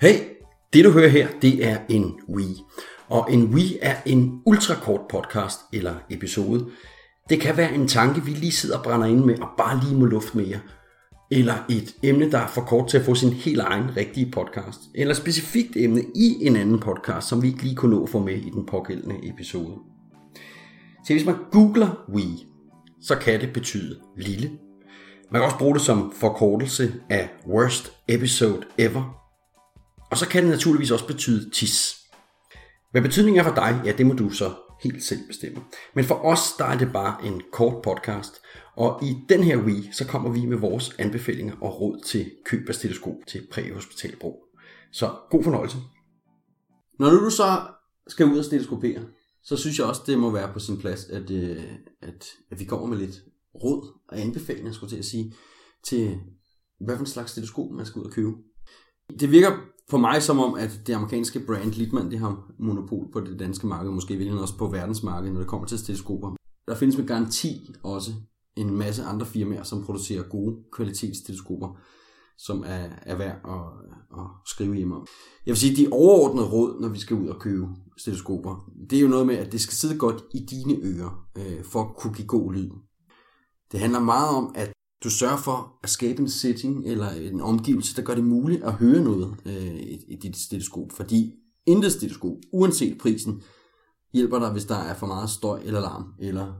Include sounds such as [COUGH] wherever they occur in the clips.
Hey, det du hører her, det er en Wii. Og en Wii er en ultrakort podcast eller episode. Det kan være en tanke, vi lige sidder og brænder ind med og bare lige må luft mere. Eller et emne, der er for kort til at få sin helt egen rigtige podcast. Eller et specifikt emne i en anden podcast, som vi ikke lige kunne nå at få med i den pågældende episode. Så hvis man googler Wii, så kan det betyde lille. Man kan også bruge det som forkortelse af worst episode ever. Og så kan det naturligvis også betyde tis. Hvad betydningen er for dig, ja det må du så helt selv bestemme. Men for os, der er det bare en kort podcast. Og i den her week, så kommer vi med vores anbefalinger og råd til køb af stetoskop til præhospitalbrug. Så god fornøjelse. Når nu du så skal ud og stetoskopere, så synes jeg også, det må være på sin plads, at, øh, at, at vi kommer med lidt råd og anbefalinger, skulle til at sige, til hvad for en slags stetoskop man skal ud og købe. Det virker for mig som om, at det amerikanske brand Litman, det har monopol på det danske marked, måske virkelig også på verdensmarkedet, når det kommer til teleskoper. Der findes med garanti også en masse andre firmaer, som producerer gode kvalitetsteleskoper, som er, er værd at, at skrive hjem om. Jeg vil sige, at de overordnede råd, når vi skal ud og købe teleskoper, det er jo noget med, at det skal sidde godt i dine ører, øh, for at kunne give god lyd. Det handler meget om, at du sørger for at skabe en setting eller en omgivelse, der gør det muligt at høre noget øh, i, i dit stetoskop. Fordi intet stetoskop, uanset prisen, hjælper dig, hvis der er for meget støj eller larm eller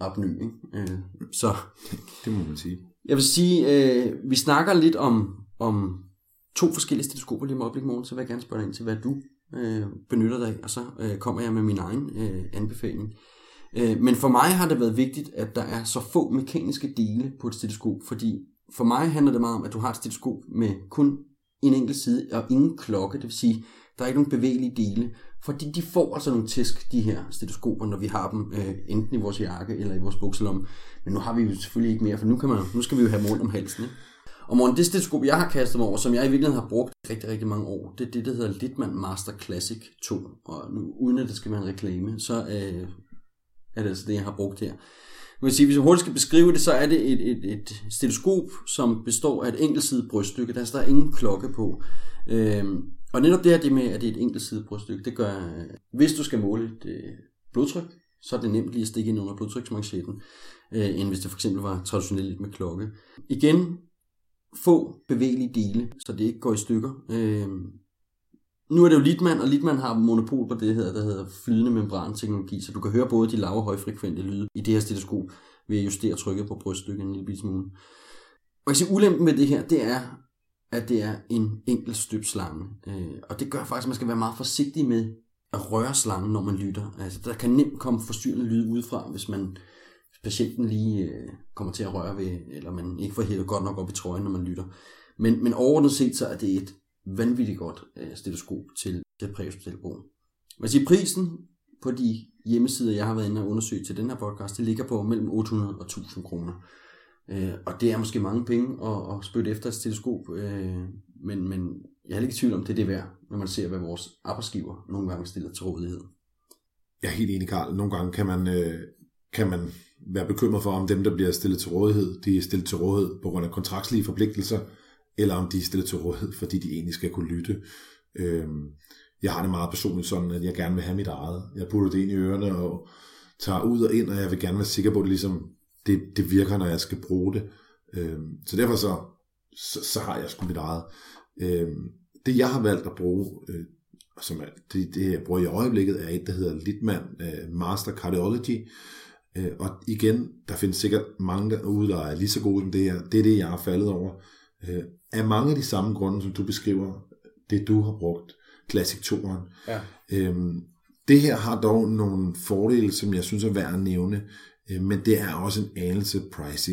apny. Ikke? Øh, så [LAUGHS] det må man sige. Jeg vil sige, øh, vi snakker lidt om, om to forskellige stetoskoper lige med øjeblik morgen, så vil jeg gerne spørge dig ind til, hvad du øh, benytter dig af, og så øh, kommer jeg med min egen øh, anbefaling. Øh, men for mig har det været vigtigt, at der er så få mekaniske dele på et stetoskop, fordi for mig handler det meget om, at du har et stetoskop med kun en enkelt side og ingen klokke, det vil sige, der er ikke nogen bevægelige dele, fordi de får altså nogle tæsk, de her stetoskoper, når vi har dem øh, enten i vores jakke eller i vores bukselom. Men nu har vi jo selvfølgelig ikke mere, for nu, kan man, nu skal vi jo have mål om halsen. Ikke? Og morgen, det stetoskop, jeg har kastet mig over, som jeg i virkeligheden har brugt rigtig, rigtig mange år, det er det, der hedder Litman Master Classic 2. Og nu, uden at det skal være en reklame, så øh, er det altså det, jeg har brugt her. Man vil sige, hvis jeg hurtigt skal beskrive det, så er det et, et, et stetoskop, som består af et enkeltsidigt bryststykke. Der er, der er ingen klokke på. Øhm, og netop det her det med, at det er et enkeltsidigt bryststykke, det gør, øh, hvis du skal måle et øh, blodtryk, så er det nemt lige at stikke ind under blodtryksmanchetten, øh, end hvis det for eksempel var traditionelt med klokke. Igen, få bevægelige dele, så det ikke går i stykker. Øh, nu er det jo Litman, og Litman har monopol på det her, der hedder flydende membranteknologi, så du kan høre både de lave og højfrekvente lyde i det her stetoskop ved at justere trykket på bryststykket en lille smule. Og jeg siger, ulempen med det her, det er, at det er en enkelt støbt slange. Øh, og det gør faktisk, at man skal være meget forsigtig med at røre slangen, når man lytter. Altså, der kan nemt komme forstyrrende lyde udefra, hvis man patienten lige øh, kommer til at røre ved, eller man ikke får hævet godt nok op i trøjen, når man lytter. Men, men overordnet set, så er det et vanvittigt godt øh, stetoskop til, til præhospitalbrug. Man siger, prisen på de hjemmesider, jeg har været inde og undersøge til den her podcast, det ligger på mellem 800 og 1000 kroner. Øh, og det er måske mange penge at, at spytte efter et stetoskop, øh, men, men jeg er ikke i tvivl om, det er det værd, når man ser, hvad vores arbejdsgiver nogle gange stiller til rådighed. Jeg er helt enig, Karl. Nogle gange kan man, øh, kan man være bekymret for, om dem, der bliver stillet til rådighed, de er stillet til rådighed på grund af kontraktlige forpligtelser, eller om de er stillet til rådighed, fordi de egentlig skal kunne lytte. Øhm, jeg har det meget personligt sådan, at jeg gerne vil have mit eget. Jeg putter det ind i ørerne og tager ud og ind, og jeg vil gerne være sikker på, at det, ligesom, det, det virker, når jeg skal bruge det. Øhm, så derfor så, så, så har jeg sgu mit eget. Øhm, det jeg har valgt at bruge, øh, som er, det, det jeg bruger i øjeblikket, er et, der hedder Litman øh, Master Cardiology. Øh, og igen, der findes sikkert mange derude, der er lige så gode som det her. Det er det, jeg har faldet over. Øh, af mange af de samme grunde, som du beskriver, det du har brugt, Classic 2'eren. Ja. Øhm, det her har dog nogle fordele, som jeg synes er værd at nævne, øh, men det er også en anelse pricey.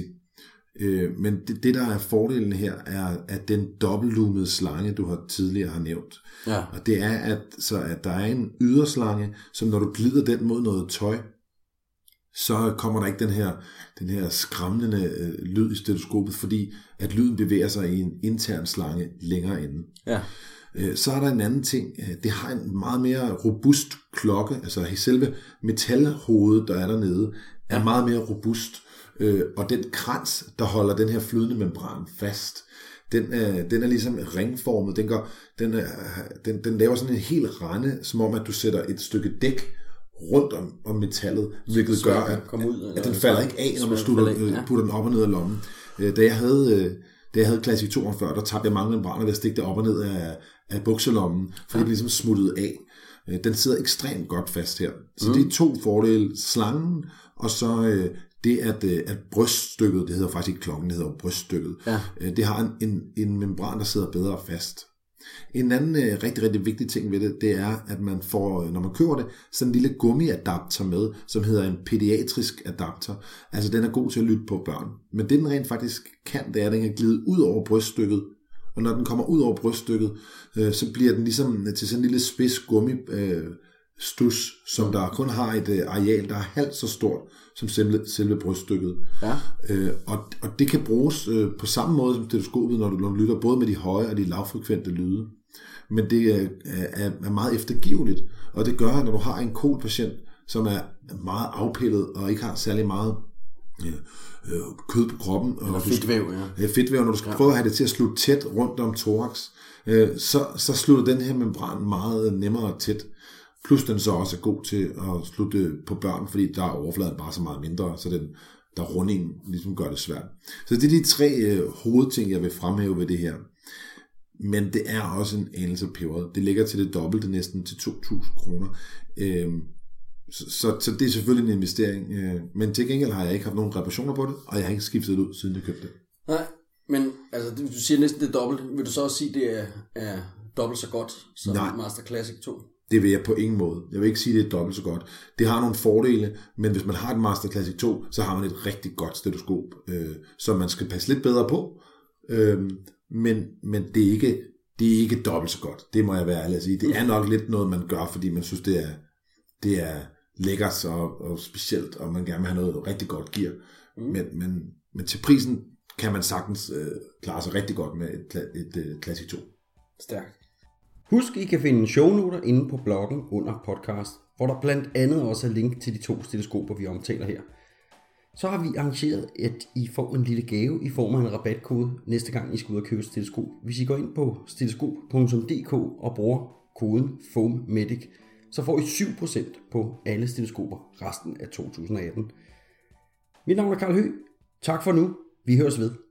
Øh, men det, det, der er fordelen her, er at den dobbeltloomede slange, du har tidligere har nævnt. Ja. Og det er, at, så at der er en yderslange, som når du glider den mod noget tøj, så kommer der ikke den her, den her skræmmende øh, lyd i stetoskopet, fordi at lyden bevæger sig i en intern slange længere inde. Ja. Øh, så er der en anden ting, øh, det har en meget mere robust klokke, altså selve metalhovedet, der er dernede, er meget mere robust, øh, og den krans, der holder den her flydende membran fast, Den er, den er ligesom ringformet. Den, går, den, er, den, den laver sådan en hel rende, som om at du sætter et stykke dæk rundt om, om metallet, hvilket gør, at, ud, at den falder ikke af, når man slutter, ja. putter den op og ned af lommen. Da jeg havde, da jeg havde Classic 42, der tabte jeg mange membraner ved at stikke det op og ned af, af bukselommen, fordi ja. det ligesom smuttede af. Den sidder ekstremt godt fast her. Så mm. det er to fordele. Slangen, og så øh, det, at, øh, at bryststykket, det hedder faktisk ikke klokken, det hedder bryststykket, ja. øh, det har en, en, en membran, der sidder bedre fast. En anden øh, rigtig, rigtig vigtig ting ved det, det er, at man får, øh, når man køber det, sådan en lille gummiadapter med, som hedder en pædiatrisk adapter. Altså den er god til at lytte på børn. Men det den rent faktisk kan, det er, at den kan glide ud over bryststykket, og når den kommer ud over bryststykket, øh, så bliver den ligesom øh, til sådan en lille spids gummi øh, stus, som der kun har et øh, areal, der er halvt så stort som selve, selve bryststykket. Ja. Øh, og, og det kan bruges øh, på samme måde som teleskopet, når du, når du lytter både med de høje og de lavfrekvente lyde. Men det er, er, er meget eftergiveligt, og det gør, at når du har en kolpatient, som er meget afpillet og ikke har særlig meget øh, øh, kød på kroppen. Eller fedtvæv, ja. ja. Fedtvæv, når du skal ja. prøve at have det til at slutte tæt rundt om thorax, øh, så, så slutter den her membran meget nemmere tæt. Plus den så også er god til at slutte på børn, fordi der er overfladen bare så meget mindre, så den, der rundingen ligesom gør det svært. Så det er de tre øh, hovedting, jeg vil fremhæve ved det her. Men det er også en anelse peberet. Det ligger til det dobbelte næsten til 2.000 kroner. Øhm, så, så, så det er selvfølgelig en investering. Øh, men til gengæld har jeg ikke haft nogen reparationer på det, og jeg har ikke skiftet det ud, siden jeg købte det. Nej, men altså, du siger næsten det dobbelt. Vil du så også sige, det er, er dobbelt så godt som Nej. Master Classic 2? Det vil jeg på ingen måde. Jeg vil ikke sige, at det er dobbelt så godt. Det har nogle fordele, men hvis man har et Master Classic 2, så har man et rigtig godt stetoskop, øh, som man skal passe lidt bedre på. Øh, men, men det er ikke det er ikke dobbelt så godt. Det må jeg være ærlig at sige. Det er nok lidt noget, man gør, fordi man synes, det er, det er lækkert og, og specielt, og man gerne vil have noget rigtig godt gear. Mm. Men, men, men til prisen kan man sagtens øh, klare sig rigtig godt med et, et, et, et Classic 2. Stærkt. Husk, I kan finde shownoter inde på bloggen under podcast, hvor der blandt andet også er link til de to teleskoper, vi omtaler her. Så har vi arrangeret, at I får en lille gave i form af en rabatkode næste gang I skal ud og købe et teleskop. Hvis I går ind på teleskop.dk og bruger koden FOAMMEDIC, så får I 7% på alle teleskoper resten af 2018. Mit navn er Karl Høgh. Tak for nu. Vi høres ved.